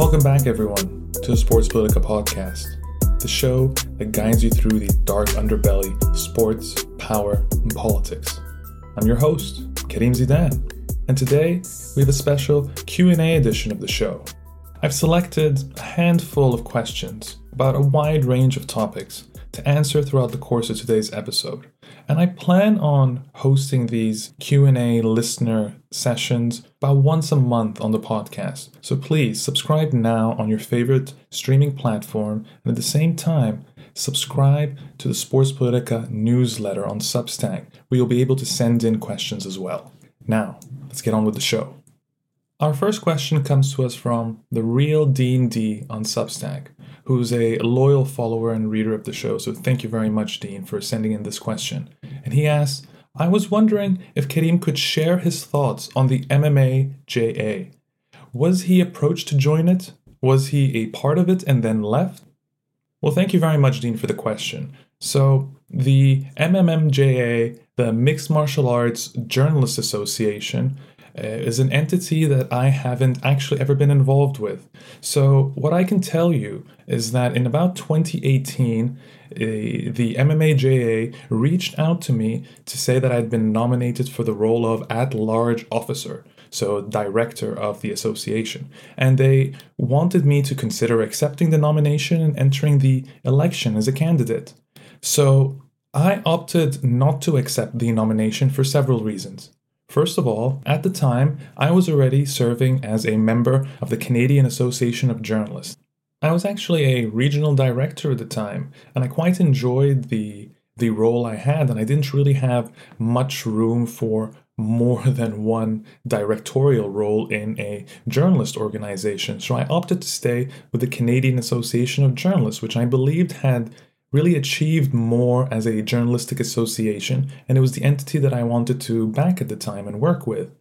Welcome back, everyone, to the Sports Politika podcast, the show that guides you through the dark underbelly of sports, power, and politics. I'm your host, Karim Zidan, and today we have a special Q&A edition of the show. I've selected a handful of questions about a wide range of topics to answer throughout the course of today's episode. And I plan on hosting these Q&A listener sessions about once a month on the podcast. So please subscribe now on your favorite streaming platform and at the same time subscribe to the Sports Politika newsletter on Substack where you'll be able to send in questions as well. Now, let's get on with the show. Our first question comes to us from the real Dean D on Substack who's a loyal follower and reader of the show. So thank you very much, Dean, for sending in this question. And he asks, I was wondering if Karim could share his thoughts on the MMA JA. Was he approached to join it? Was he a part of it and then left? Well, thank you very much, Dean, for the question. So, the MMAJA, the Mixed Martial Arts Journalists Association, is an entity that I haven't actually ever been involved with. So, what I can tell you is that in about 2018, uh, the MMAJA reached out to me to say that I'd been nominated for the role of at large officer, so director of the association. And they wanted me to consider accepting the nomination and entering the election as a candidate. So, I opted not to accept the nomination for several reasons. First of all, at the time, I was already serving as a member of the Canadian Association of Journalists. I was actually a regional director at the time, and I quite enjoyed the the role I had, and I didn't really have much room for more than one directorial role in a journalist organization. So I opted to stay with the Canadian Association of Journalists, which I believed had really achieved more as a journalistic association, and it was the entity that I wanted to back at the time and work with.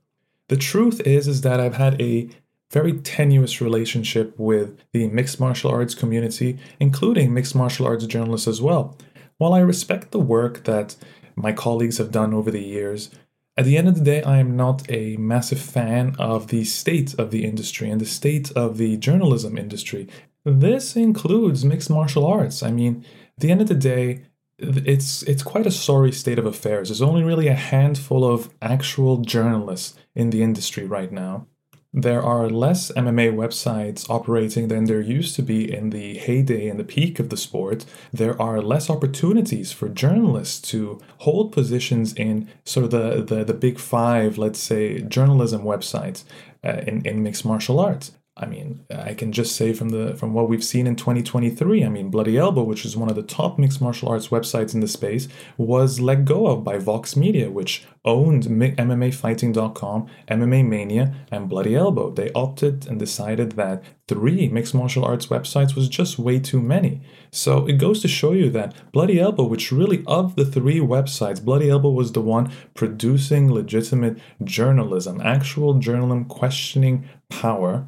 The truth is is that I've had a very tenuous relationship with the mixed martial arts community, including mixed martial arts journalists as well. While I respect the work that my colleagues have done over the years, at the end of the day, I am not a massive fan of the state of the industry and the state of the journalism industry. This includes mixed martial arts. I mean, the end of the day, it's it's quite a sorry state of affairs. There's only really a handful of actual journalists in the industry right now. There are less MMA websites operating than there used to be in the heyday and the peak of the sport. There are less opportunities for journalists to hold positions in sort of the, the, the big five, let's say, journalism websites uh, in, in mixed martial arts. I mean, I can just say from the from what we've seen in 2023, I mean, Bloody Elbow, which is one of the top mixed martial arts websites in the space, was let go of by Vox Media, which owned MMAfighting.com, MMA Mania, and Bloody Elbow. They opted and decided that three mixed martial arts websites was just way too many. So it goes to show you that Bloody Elbow, which really of the three websites, Bloody Elbow was the one producing legitimate journalism, actual journalism questioning power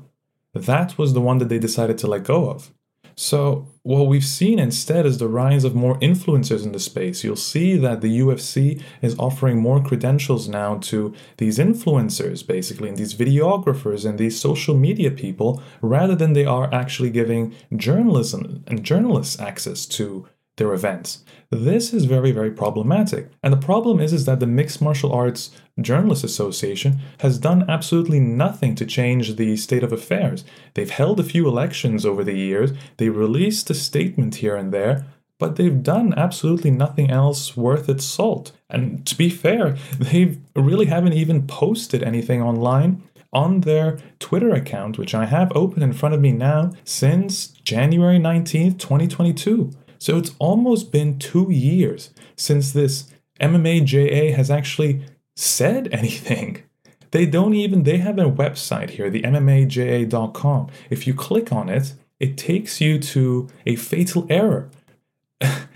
that was the one that they decided to let go of. So, what we've seen instead is the rise of more influencers in the space. You'll see that the UFC is offering more credentials now to these influencers, basically, and these videographers and these social media people, rather than they are actually giving journalism and journalists access to their events. This is very, very problematic. And the problem is, is that the Mixed Martial Arts Journalists Association has done absolutely nothing to change the state of affairs. They've held a few elections over the years, they released a statement here and there, but they've done absolutely nothing else worth its salt. And to be fair, they really haven't even posted anything online on their Twitter account, which I have open in front of me now since January 19th, 2022. So it's almost been two years since this MMAJA has actually said anything. They don't even, they have a website here, the MMAJA.com. If you click on it, it takes you to a fatal error.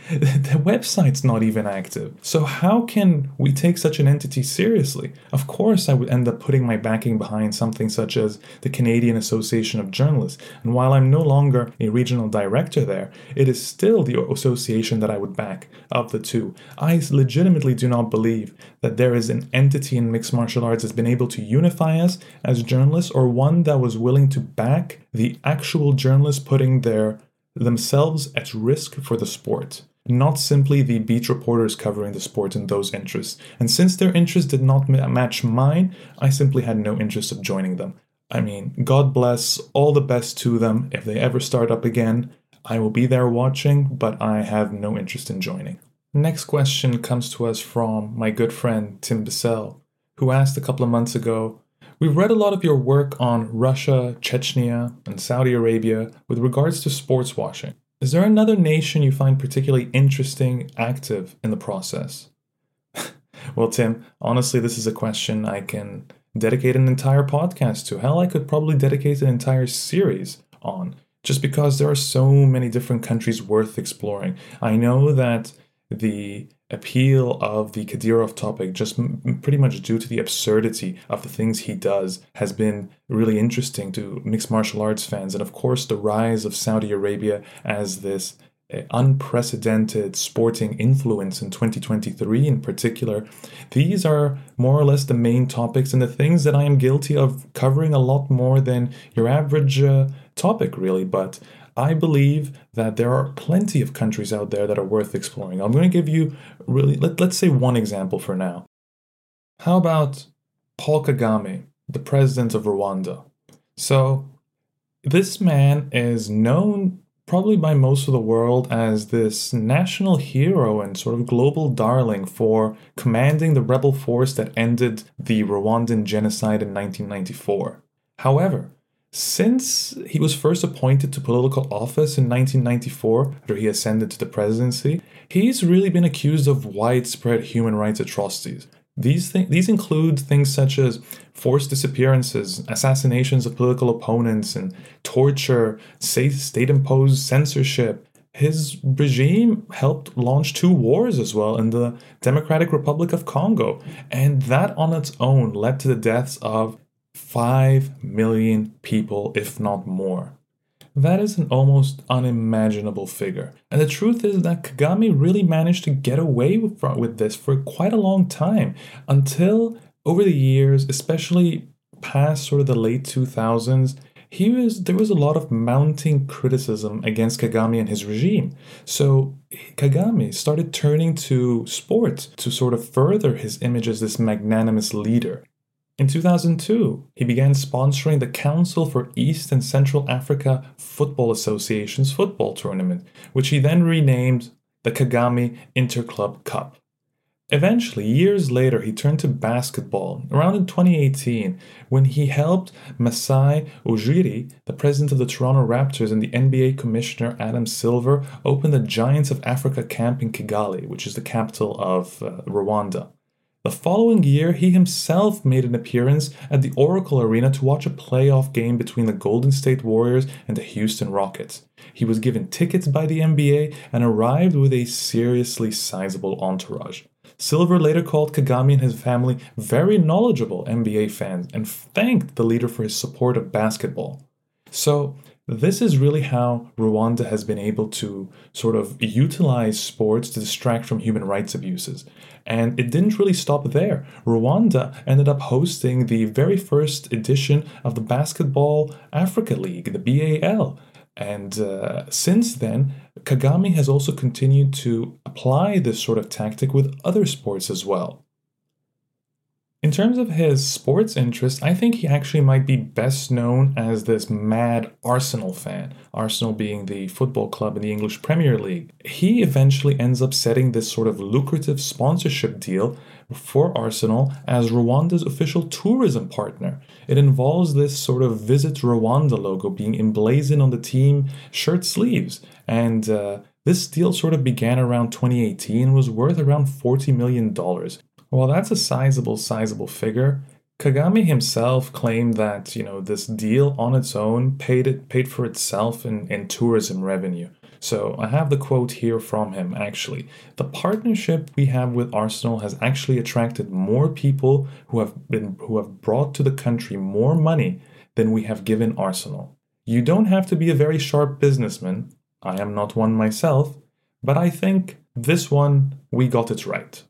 the website's not even active. So, how can we take such an entity seriously? Of course, I would end up putting my backing behind something such as the Canadian Association of Journalists. And while I'm no longer a regional director there, it is still the association that I would back of the two. I legitimately do not believe that there is an entity in mixed martial arts that's been able to unify us as journalists or one that was willing to back the actual journalists putting their themselves at risk for the sport not simply the beat reporters covering the sport and those interests. And since their interests did not match mine, I simply had no interest of joining them. I mean, God bless, all the best to them. If they ever start up again, I will be there watching, but I have no interest in joining. Next question comes to us from my good friend Tim Bissell, who asked a couple of months ago We've read a lot of your work on Russia, Chechnya, and Saudi Arabia with regards to sports washing. Is there another nation you find particularly interesting, active in the process? well, Tim, honestly, this is a question I can dedicate an entire podcast to. Hell, I could probably dedicate an entire series on, just because there are so many different countries worth exploring. I know that the appeal of the Kadyrov topic, just m- pretty much due to the absurdity of the things he does, has been really interesting to mixed martial arts fans. And of course, the rise of Saudi Arabia as this uh, unprecedented sporting influence in 2023 in particular. These are more or less the main topics and the things that I am guilty of covering a lot more than your average uh, topic, really. But I believe that there are plenty of countries out there that are worth exploring. I'm going to give you really, let, let's say one example for now. How about Paul Kagame, the president of Rwanda? So, this man is known probably by most of the world as this national hero and sort of global darling for commanding the rebel force that ended the Rwandan genocide in 1994. However, since he was first appointed to political office in 1994, after he ascended to the presidency, he's really been accused of widespread human rights atrocities. These, th- these include things such as forced disappearances, assassinations of political opponents, and torture, state imposed censorship. His regime helped launch two wars as well in the Democratic Republic of Congo, and that on its own led to the deaths of 5 million people, if not more. That is an almost unimaginable figure. And the truth is that Kagame really managed to get away with, this for quite a long time until over the years, especially past sort of the late 2000s, he was there was a lot of mounting criticism against Kagame and his regime. So Kagame started turning to sport to sort of further his image as this magnanimous leader. In 2002, he began sponsoring the Council for East and Central Africa Football Association's football tournament, which he then renamed the Kagame Interclub Cup. Eventually, years later, he turned to basketball, around in 2018, when he helped Masai Ujiri, the president of the Toronto Raptors, and the NBA commissioner Adam Silver open the Giants of Africa camp in Kigali, which is the capital of uh, Rwanda. The following year, he himself made an appearance at the Oracle Arena to watch a playoff game between the Golden State Warriors and the Houston Rockets. He was given tickets by the NBA and arrived with a seriously sizable entourage. Silver later called Kagame and his family very knowledgeable NBA fans and thanked the leader for his support of basketball. So, this is really how Rwanda has been able to sort of utilize sports to distract from human rights abuses. And it didn't really stop there. Rwanda ended up hosting the very first edition of the Basketball Africa League, the BAL. And uh, since then, Kagame has also continued to apply this sort of tactic with other sports as well. In terms of his sports interest, I think he actually might be best known as this mad Arsenal fan, Arsenal being the football club in the English Premier League. He eventually ends up setting this sort of lucrative sponsorship deal for Arsenal as Rwanda's official tourism partner. It involves this sort of Visit Rwanda logo being emblazoned on the team shirt sleeves. And uh, this deal sort of began around 2018 and was worth around $40 million. Well, that's a sizable, sizable figure. Kagame himself claimed that you know this deal on its own paid it paid for itself in, in tourism revenue. So I have the quote here from him actually. The partnership we have with Arsenal has actually attracted more people who have been who have brought to the country more money than we have given Arsenal. You don't have to be a very sharp businessman. I am not one myself, but I think this one we got it right.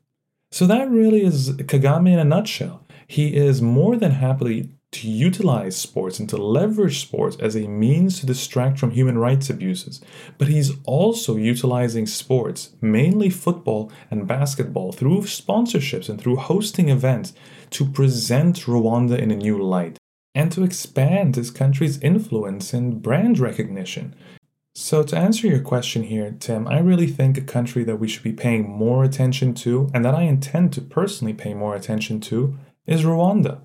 So that really is Kagame in a nutshell. He is more than happily to utilize sports and to leverage sports as a means to distract from human rights abuses. But he's also utilizing sports, mainly football and basketball, through sponsorships and through hosting events to present Rwanda in a new light and to expand his country's influence and brand recognition. So, to answer your question here, Tim, I really think a country that we should be paying more attention to, and that I intend to personally pay more attention to, is Rwanda.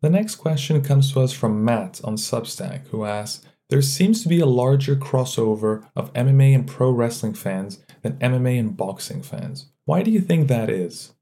The next question comes to us from Matt on Substack, who asks There seems to be a larger crossover of MMA and pro wrestling fans than MMA and boxing fans. Why do you think that is?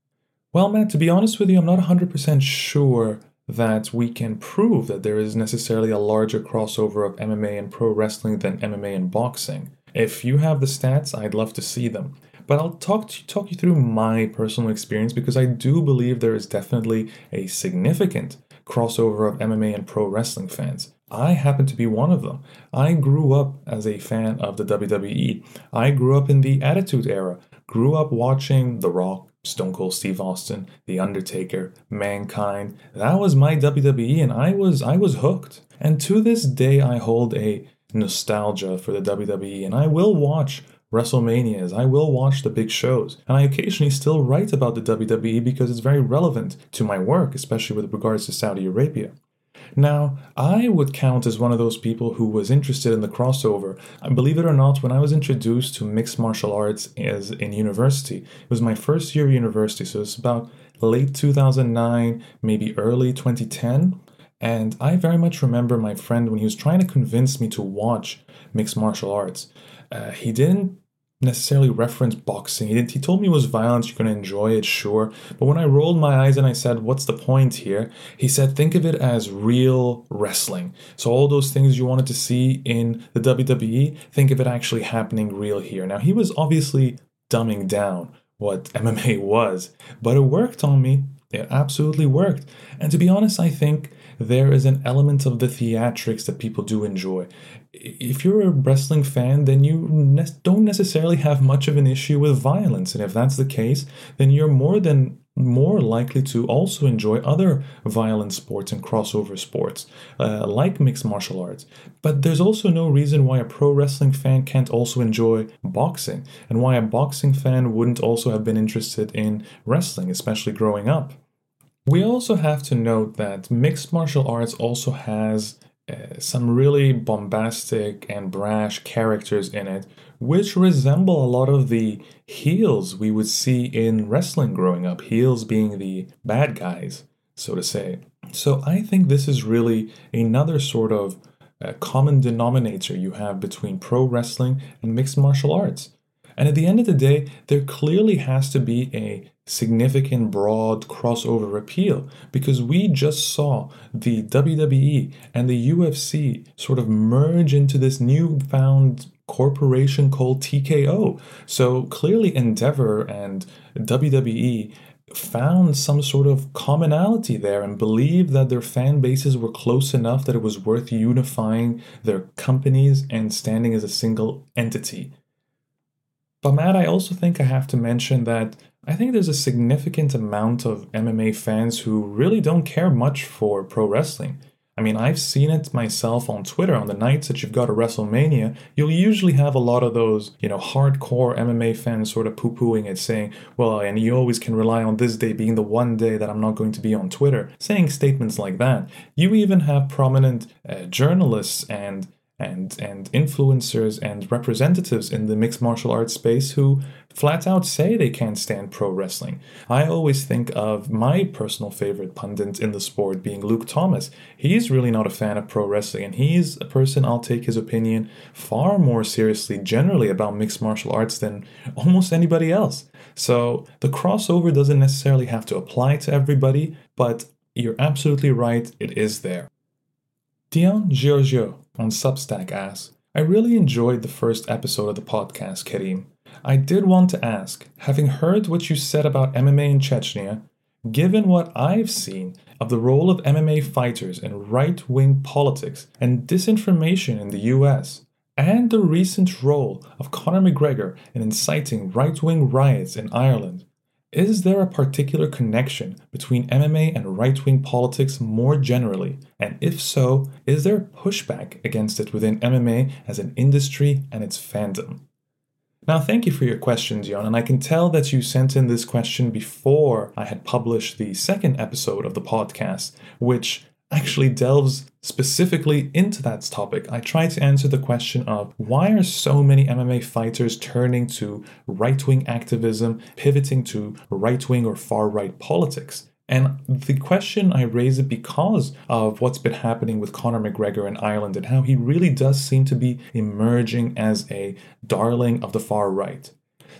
Well, Matt, to be honest with you, I'm not 100% sure that we can prove that there is necessarily a larger crossover of MMA and pro wrestling than MMA and boxing. If you have the stats, I'd love to see them. But I'll talk to, talk you through my personal experience because I do believe there is definitely a significant crossover of MMA and pro wrestling fans. I happen to be one of them. I grew up as a fan of the WWE. I grew up in the Attitude Era, grew up watching The Rock, Stone Cold Steve Austin, The Undertaker, Mankind. That was my WWE and I was I was hooked. And to this day I hold a nostalgia for the WWE and I will watch WrestleManias. I will watch the big shows, and I occasionally still write about the WWE because it's very relevant to my work, especially with regards to Saudi Arabia. Now, I would count as one of those people who was interested in the crossover. Believe it or not, when I was introduced to mixed martial arts as in university, it was my first year of university, so it's about late 2009, maybe early 2010. And I very much remember my friend when he was trying to convince me to watch mixed martial arts. Uh, he didn't necessarily reference boxing. He didn't. He told me it was violence. You're gonna enjoy it, sure. But when I rolled my eyes and I said, "What's the point here?" He said, "Think of it as real wrestling. So all those things you wanted to see in the WWE, think of it actually happening real here." Now he was obviously dumbing down what MMA was, but it worked on me. It absolutely worked. And to be honest, I think there is an element of the theatrics that people do enjoy. If you're a wrestling fan, then you ne- don't necessarily have much of an issue with violence. And if that's the case, then you're more than more likely to also enjoy other violent sports and crossover sports, uh, like mixed martial arts. But there's also no reason why a pro wrestling fan can't also enjoy boxing, and why a boxing fan wouldn't also have been interested in wrestling, especially growing up. We also have to note that mixed martial arts also has uh, some really bombastic and brash characters in it, which resemble a lot of the heels we would see in wrestling growing up, heels being the bad guys, so to say. So I think this is really another sort of uh, common denominator you have between pro wrestling and mixed martial arts. And at the end of the day, there clearly has to be a significant broad crossover appeal because we just saw the WWE and the UFC sort of merge into this newfound corporation called TKO. So clearly, Endeavor and WWE found some sort of commonality there and believed that their fan bases were close enough that it was worth unifying their companies and standing as a single entity. But Matt, I also think I have to mention that I think there's a significant amount of MMA fans who really don't care much for pro wrestling. I mean, I've seen it myself on Twitter on the nights that you've got a WrestleMania. You'll usually have a lot of those, you know, hardcore MMA fans sort of poo pooing it, saying, well, and you always can rely on this day being the one day that I'm not going to be on Twitter, saying statements like that. You even have prominent uh, journalists and and and influencers and representatives in the mixed martial arts space who flat out say they can't stand pro wrestling. I always think of my personal favorite pundit in the sport being Luke Thomas. He's really not a fan of pro wrestling and he's a person I'll take his opinion far more seriously generally about mixed martial arts than almost anybody else. So the crossover doesn't necessarily have to apply to everybody, but you're absolutely right, it is there. Dion Giorgio on Substack asks, I really enjoyed the first episode of the podcast, Karim. I did want to ask, having heard what you said about MMA in Chechnya, given what I've seen of the role of MMA fighters in right wing politics and disinformation in the US, and the recent role of Conor McGregor in inciting right wing riots in Ireland, is there a particular connection between MMA and right wing politics more generally? And if so, is there pushback against it within MMA as an industry and its fandom? Now, thank you for your question, Dion, and I can tell that you sent in this question before I had published the second episode of the podcast, which actually delves specifically into that topic. I try to answer the question of why are so many MMA fighters turning to right wing activism, pivoting to right wing or far right politics? And the question I raise it because of what's been happening with Conor McGregor in Ireland and how he really does seem to be emerging as a darling of the far right.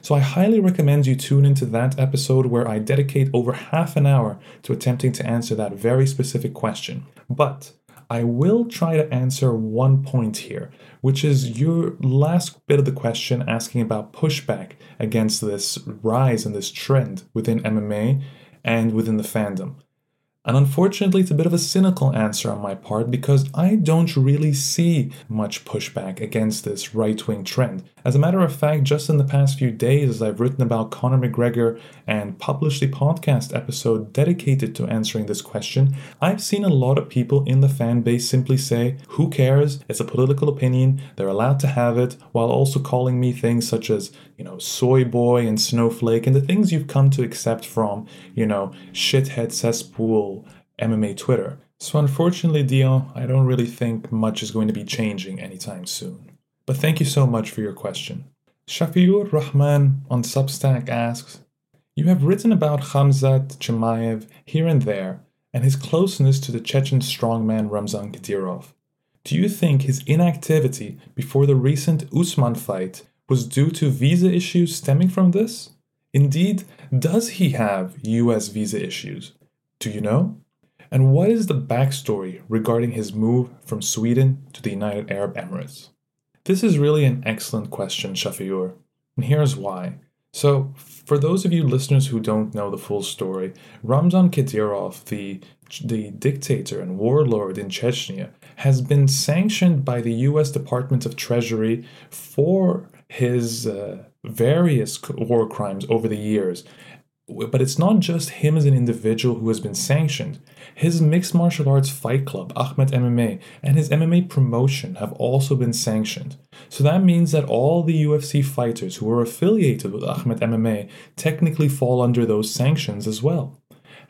So I highly recommend you tune into that episode where I dedicate over half an hour to attempting to answer that very specific question. But I will try to answer one point here, which is your last bit of the question asking about pushback against this rise and this trend within MMA and within the fandom. And unfortunately, it's a bit of a cynical answer on my part because I don't really see much pushback against this right wing trend. As a matter of fact, just in the past few days, as I've written about Conor McGregor and published a podcast episode dedicated to answering this question, I've seen a lot of people in the fan base simply say, Who cares? It's a political opinion. They're allowed to have it, while also calling me things such as, you know, soy boy and snowflake and the things you've come to accept from, you know, shithead cesspool MMA Twitter. So unfortunately, Dion, I don't really think much is going to be changing anytime soon. But thank you so much for your question. Shafiur Rahman on Substack asks, You have written about Khamzat Chimaev here and there and his closeness to the Chechen strongman Ramzan Kadyrov. Do you think his inactivity before the recent Usman fight was due to visa issues stemming from this? Indeed, does he have US visa issues? Do you know? And what is the backstory regarding his move from Sweden to the United Arab Emirates? This is really an excellent question, Shafiur, and here's why. So, for those of you listeners who don't know the full story, Ramzan Kadyrov, the, the dictator and warlord in Chechnya, has been sanctioned by the US Department of Treasury for his uh, various war crimes over the years. But it's not just him as an individual who has been sanctioned. His mixed martial arts fight club, Ahmed MMA, and his MMA promotion have also been sanctioned. So that means that all the UFC fighters who are affiliated with Ahmed MMA technically fall under those sanctions as well.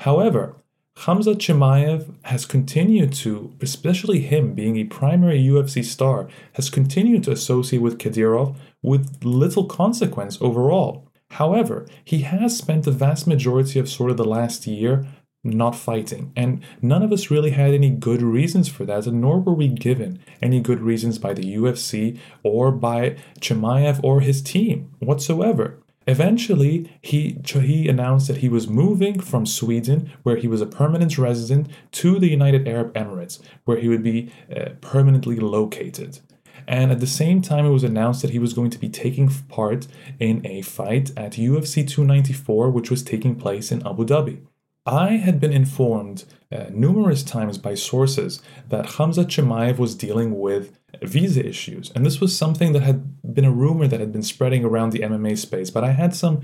However, Khamzat Chimaev has continued to, especially him being a primary UFC star, has continued to associate with Kadyrov with little consequence overall. However, he has spent the vast majority of sort of the last year not fighting. And none of us really had any good reasons for that, and nor were we given any good reasons by the UFC or by Chimaev or his team whatsoever. Eventually, he, he announced that he was moving from Sweden, where he was a permanent resident, to the United Arab Emirates, where he would be uh, permanently located. And at the same time, it was announced that he was going to be taking part in a fight at UFC 294, which was taking place in Abu Dhabi. I had been informed uh, numerous times by sources that Khamzat Chimaev was dealing with visa issues. And this was something that had been a rumor that had been spreading around the MMA space. But I had some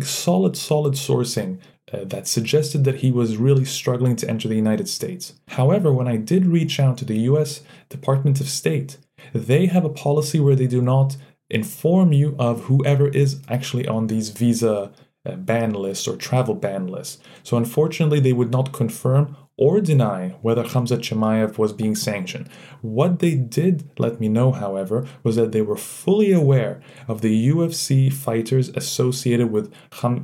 solid, solid sourcing uh, that suggested that he was really struggling to enter the United States. However, when I did reach out to the US Department of State, they have a policy where they do not inform you of whoever is actually on these visa ban lists or travel ban lists. So unfortunately, they would not confirm or deny whether Khamzat Chimaev was being sanctioned. What they did let me know, however, was that they were fully aware of the UFC fighters associated with,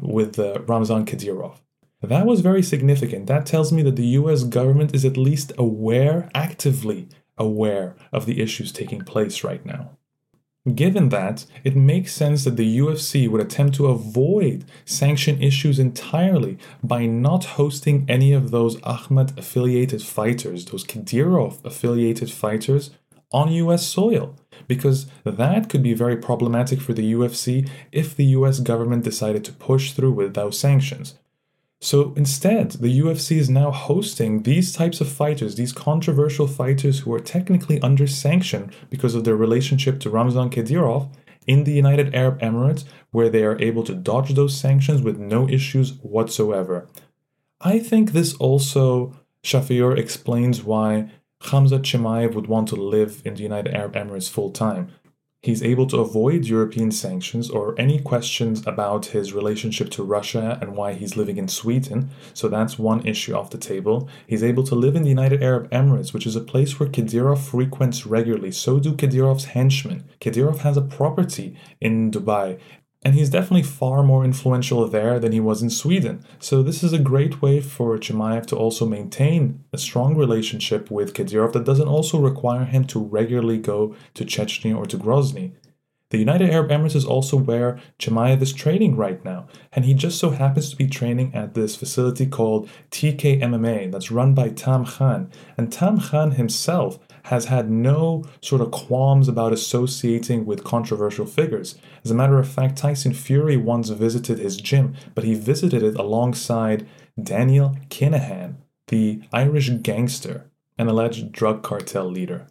with uh, Ramzan Kadyrov. That was very significant. That tells me that the US government is at least aware, actively aware, of the issues taking place right now. Given that, it makes sense that the UFC would attempt to avoid sanction issues entirely by not hosting any of those Ahmed affiliated fighters, those Kadyrov affiliated fighters, on US soil. Because that could be very problematic for the UFC if the US government decided to push through with those sanctions. So instead, the UFC is now hosting these types of fighters, these controversial fighters who are technically under sanction because of their relationship to Ramzan Kadyrov in the United Arab Emirates, where they are able to dodge those sanctions with no issues whatsoever. I think this also, Shafiur explains why Khamzat Chimaev would want to live in the United Arab Emirates full time. He's able to avoid European sanctions or any questions about his relationship to Russia and why he's living in Sweden. So that's one issue off the table. He's able to live in the United Arab Emirates, which is a place where Kadyrov frequents regularly. So do Kadyrov's henchmen. Kadyrov has a property in Dubai and he's definitely far more influential there than he was in Sweden. So this is a great way for Chimaev to also maintain a strong relationship with Kadyrov that doesn't also require him to regularly go to Chechnya or to Grozny. The United Arab Emirates is also where Chimaev is training right now, and he just so happens to be training at this facility called TK MMA that's run by Tam Khan. And Tam Khan himself has had no sort of qualms about associating with controversial figures. As a matter of fact, Tyson Fury once visited his gym, but he visited it alongside Daniel Kinahan, the Irish gangster and alleged drug cartel leader.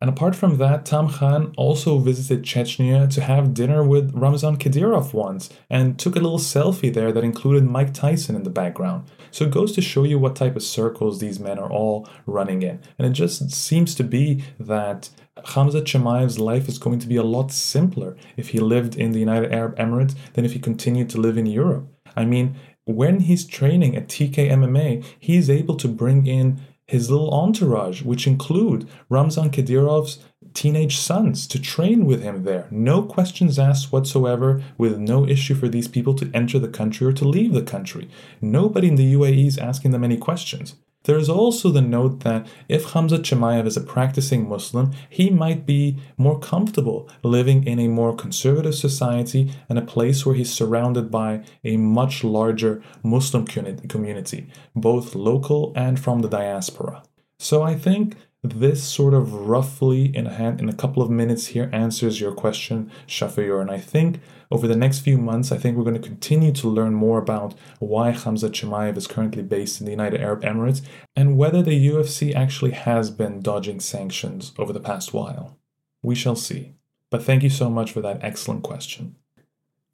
And apart from that, Tam Khan also visited Chechnya to have dinner with Ramzan Kadyrov once and took a little selfie there that included Mike Tyson in the background. So it goes to show you what type of circles these men are all running in. And it just seems to be that Khamzat Chimaev's life is going to be a lot simpler if he lived in the United Arab Emirates than if he continued to live in Europe. I mean, when he's training at TK MMA, he's able to bring in his little entourage, which include Ramzan Kadyrov's teenage sons, to train with him there. No questions asked whatsoever, with no issue for these people to enter the country or to leave the country. Nobody in the UAE is asking them any questions. There is also the note that if Khamzat Chimaev is a practicing Muslim, he might be more comfortable living in a more conservative society and a place where he's surrounded by a much larger Muslim community, both local and from the diaspora. So I think this sort of roughly in a hand in a couple of minutes here answers your question, Shafiur. And I think over the next few months, I think we're going to continue to learn more about why Khamzat Chimaev is currently based in the United Arab Emirates and whether the UFC actually has been dodging sanctions over the past while. We shall see. But thank you so much for that excellent question.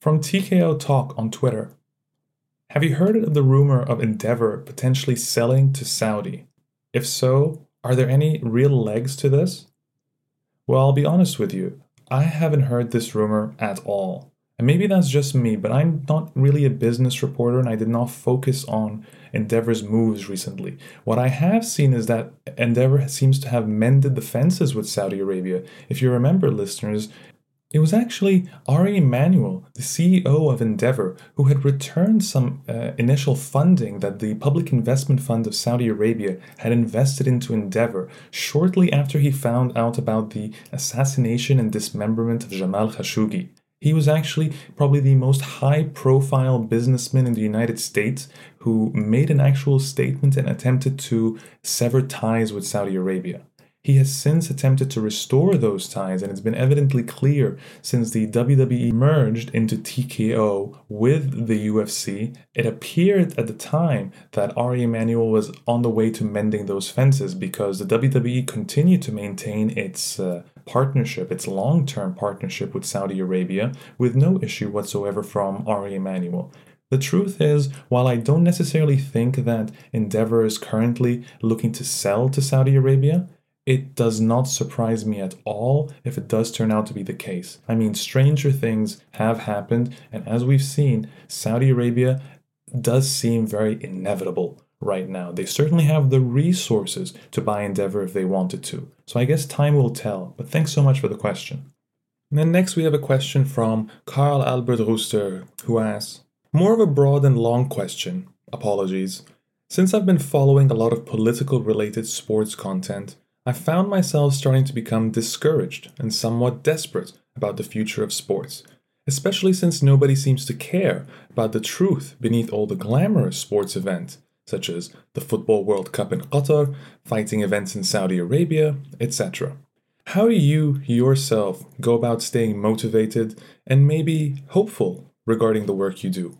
From TKO Talk on Twitter. Have you heard of the rumor of Endeavor potentially selling to Saudi? If so, are there any real legs to this? Well, I'll be honest with you, I haven't heard this rumor at all. And maybe that's just me, but I'm not really a business reporter and I did not focus on Endeavor's moves recently. What I have seen is that Endeavor seems to have mended the fences with Saudi Arabia. If you remember, listeners, it was actually Ari Emanuel, the CEO of Endeavor, who had returned some uh, initial funding that the Public Investment Fund of Saudi Arabia had invested into Endeavor shortly after he found out about the assassination and dismemberment of Jamal Khashoggi. He was actually probably the most high profile businessman in the United States who made an actual statement and attempted to sever ties with Saudi Arabia. He has since attempted to restore those ties, and it's been evidently clear since the WWE merged into TKO with the UFC. It appeared at the time that Ari Emanuel was on the way to mending those fences because the WWE continued to maintain its uh, partnership, its long term partnership with Saudi Arabia, with no issue whatsoever from Ari Emanuel. The truth is, while I don't necessarily think that Endeavor is currently looking to sell to Saudi Arabia, it does not surprise me at all if it does turn out to be the case. I mean, stranger things have happened, and as we've seen, Saudi Arabia does seem very inevitable right now. They certainly have the resources to buy Endeavor if they wanted to. So I guess time will tell, but thanks so much for the question. And then next we have a question from Carl Albert Rooster, who asks More of a broad and long question, apologies. Since I've been following a lot of political related sports content, I found myself starting to become discouraged and somewhat desperate about the future of sports, especially since nobody seems to care about the truth beneath all the glamorous sports events, such as the Football World Cup in Qatar, fighting events in Saudi Arabia, etc. How do you yourself go about staying motivated and maybe hopeful regarding the work you do?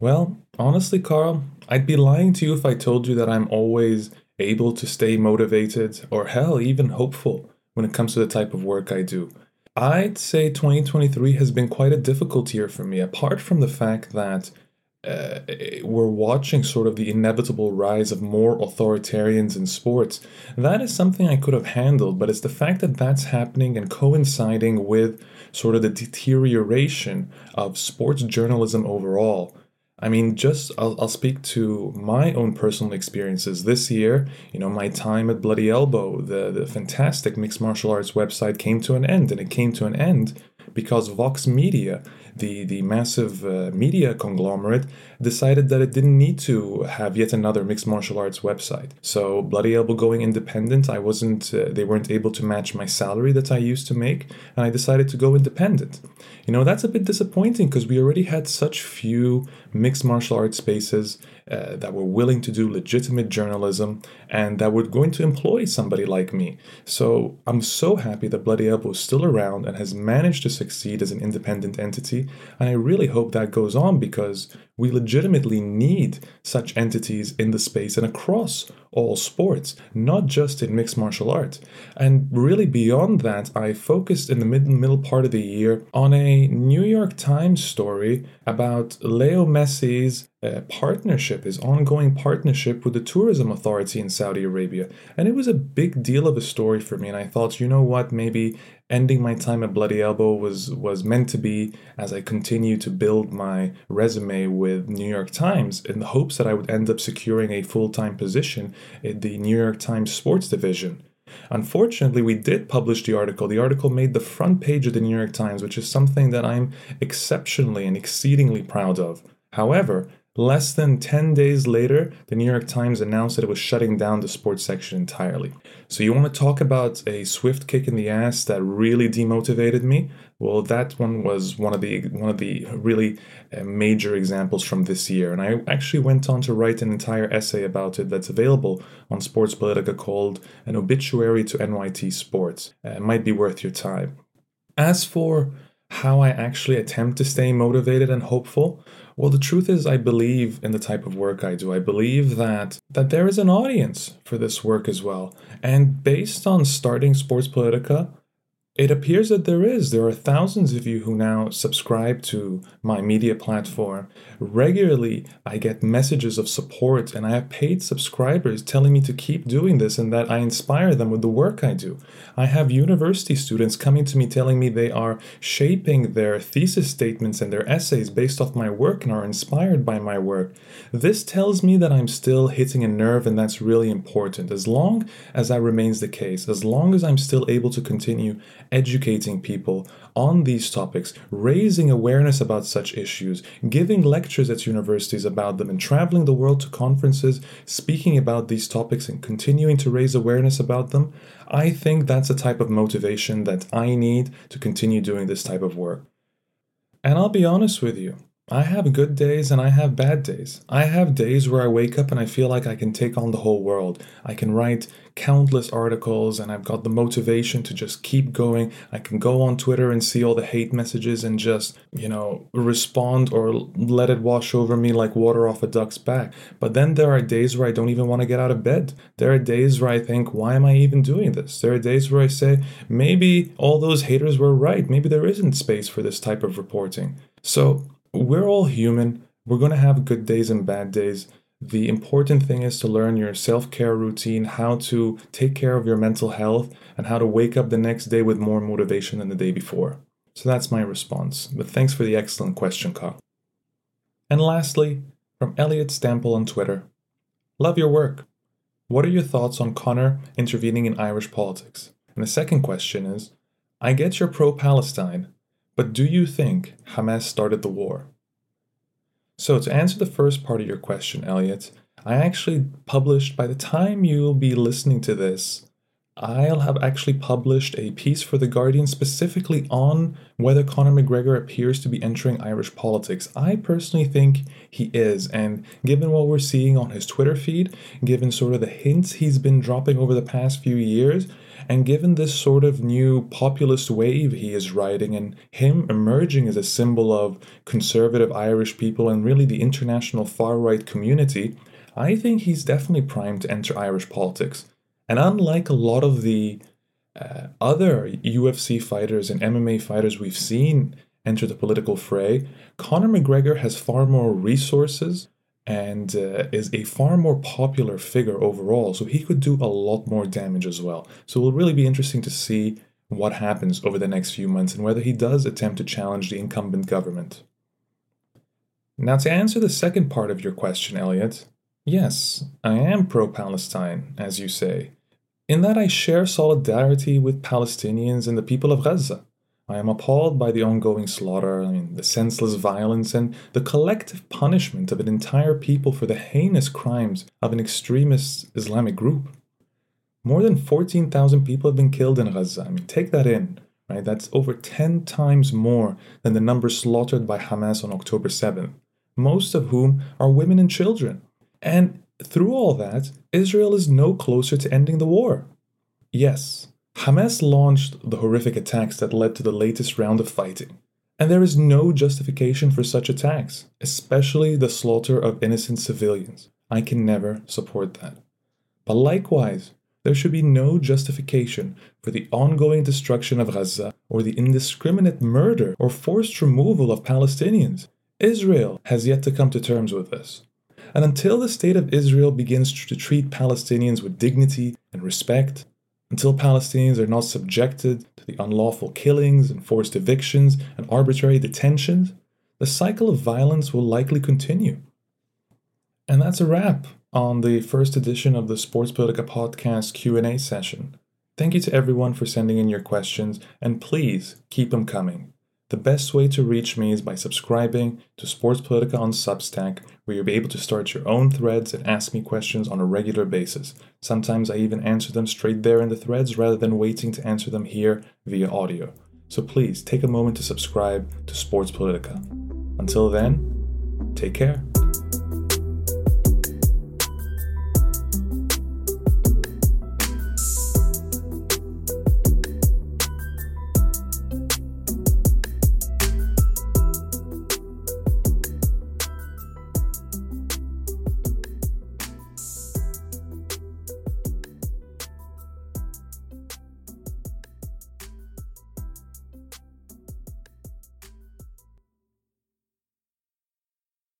Well, honestly, Carl, I'd be lying to you if I told you that I'm always able to stay motivated or hell, even hopeful when it comes to the type of work I do. I'd say 2023 has been quite a difficult year for me, apart from the fact that uh, we're watching sort of the inevitable rise of more authoritarians in sports. That is something I could have handled, but it's the fact that that's happening and coinciding with sort of the deterioration of sports journalism overall I mean, just I'll, I'll speak to my own personal experiences this year. You know, my time at Bloody Elbow, the, the fantastic mixed martial arts website came to an end, and it came to an end because Vox Media the the massive uh, media conglomerate decided that it didn't need to have yet another mixed martial arts website. So Bloody Elbow going independent, I wasn't uh, they weren't able to match my salary that I used to make, and I decided to go independent. You know, that's a bit disappointing because we already had such few mixed martial arts spaces uh, that were willing to do legitimate journalism and that were going to employ somebody like me. So I'm so happy that Bloody Elbow is still around and has managed to succeed as an independent entity. And I really hope that goes on because we legitimately need such entities in the space and across all sports, not just in mixed martial arts. And really beyond that, I focused in the mid- middle part of the year on a New York Times story about Leo Messi's uh, partnership, his ongoing partnership with the tourism authority in Saudi Arabia. And it was a big deal of a story for me. And I thought, you know what, maybe ending my time at Bloody Elbow was was meant to be as I continue to build my resume with New York Times in the hopes that I would end up securing a full-time position in the New York Times sports division. Unfortunately, we did publish the article. The article made the front page of the New York Times, which is something that I'm exceptionally and exceedingly proud of. However, Less than 10 days later, the New York Times announced that it was shutting down the sports section entirely. So, you want to talk about a swift kick in the ass that really demotivated me? Well, that one was one of the one of the really uh, major examples from this year, and I actually went on to write an entire essay about it that's available on Sports Politika called "An Obituary to NYT Sports." Uh, it might be worth your time. As for how I actually attempt to stay motivated and hopeful, well, the truth is, I believe in the type of work I do. I believe that that there is an audience for this work as well. And based on starting Sports Politika, it appears that there is. There are thousands of you who now subscribe to my media platform. Regularly, I get messages of support, and I have paid subscribers telling me to keep doing this and that I inspire them with the work I do. I have university students coming to me telling me they are shaping their thesis statements and their essays based off my work and are inspired by my work. This tells me that I'm still hitting a nerve, and that's really important. As long as that remains the case, as long as I'm still able to continue educating people on these topics, raising awareness about such issues, giving lectures at universities about them, and traveling the world to conferences speaking about these topics and continuing to raise awareness about them, I think that's a type of motivation that I need to continue doing this type of work. And I'll be honest with you, I have good days and I have bad days. I have days where I wake up and I feel like I can take on the whole world. I can write countless articles and I've got the motivation to just keep going. I can go on Twitter and see all the hate messages and just, you know, respond or let it wash over me like water off a duck's back. But then there are days where I don't even want to get out of bed. There are days where I think, why am I even doing this? There are days where I say, maybe all those haters were right. Maybe there isn't space for this type of reporting. So, we're all human. We're going to have good days and bad days. The important thing is to learn your self care routine, how to take care of your mental health, and how to wake up the next day with more motivation than the day before. So that's my response. But thanks for the excellent question, Kyle. And lastly, from Elliot Stample on Twitter Love your work. What are your thoughts on Connor intervening in Irish politics? And the second question is I get you're pro Palestine, but do you think Hamas started the war? So, to answer the first part of your question, Elliot, I actually published, by the time you'll be listening to this, I'll have actually published a piece for The Guardian specifically on whether Conor McGregor appears to be entering Irish politics. I personally think he is, and given what we're seeing on his Twitter feed, given sort of the hints he's been dropping over the past few years, and given this sort of new populist wave he is riding and him emerging as a symbol of conservative Irish people and really the international far right community, I think he's definitely primed to enter Irish politics. And unlike a lot of the uh, other UFC fighters and MMA fighters we've seen enter the political fray, Conor McGregor has far more resources and uh, is a far more popular figure overall. So he could do a lot more damage as well. So it will really be interesting to see what happens over the next few months and whether he does attempt to challenge the incumbent government. Now, to answer the second part of your question, Elliot, yes, I am pro Palestine, as you say in that I share solidarity with Palestinians and the people of Gaza. I am appalled by the ongoing slaughter, I mean, the senseless violence, and the collective punishment of an entire people for the heinous crimes of an extremist Islamic group. More than 14,000 people have been killed in Gaza. I mean, take that in, right? That's over 10 times more than the number slaughtered by Hamas on October 7th, most of whom are women and children. And through all that, Israel is no closer to ending the war. Yes, Hamas launched the horrific attacks that led to the latest round of fighting. And there is no justification for such attacks, especially the slaughter of innocent civilians. I can never support that. But likewise, there should be no justification for the ongoing destruction of Gaza or the indiscriminate murder or forced removal of Palestinians. Israel has yet to come to terms with this. And until the state of Israel begins to treat Palestinians with dignity and respect, until Palestinians are not subjected to the unlawful killings and forced evictions and arbitrary detentions, the cycle of violence will likely continue. And that's a wrap on the first edition of the Sports Politika podcast Q&A session. Thank you to everyone for sending in your questions and please keep them coming. The best way to reach me is by subscribing to Sports Politika on Substack, where you'll be able to start your own threads and ask me questions on a regular basis. Sometimes I even answer them straight there in the threads rather than waiting to answer them here via audio. So please take a moment to subscribe to Sports Politika. Until then, take care.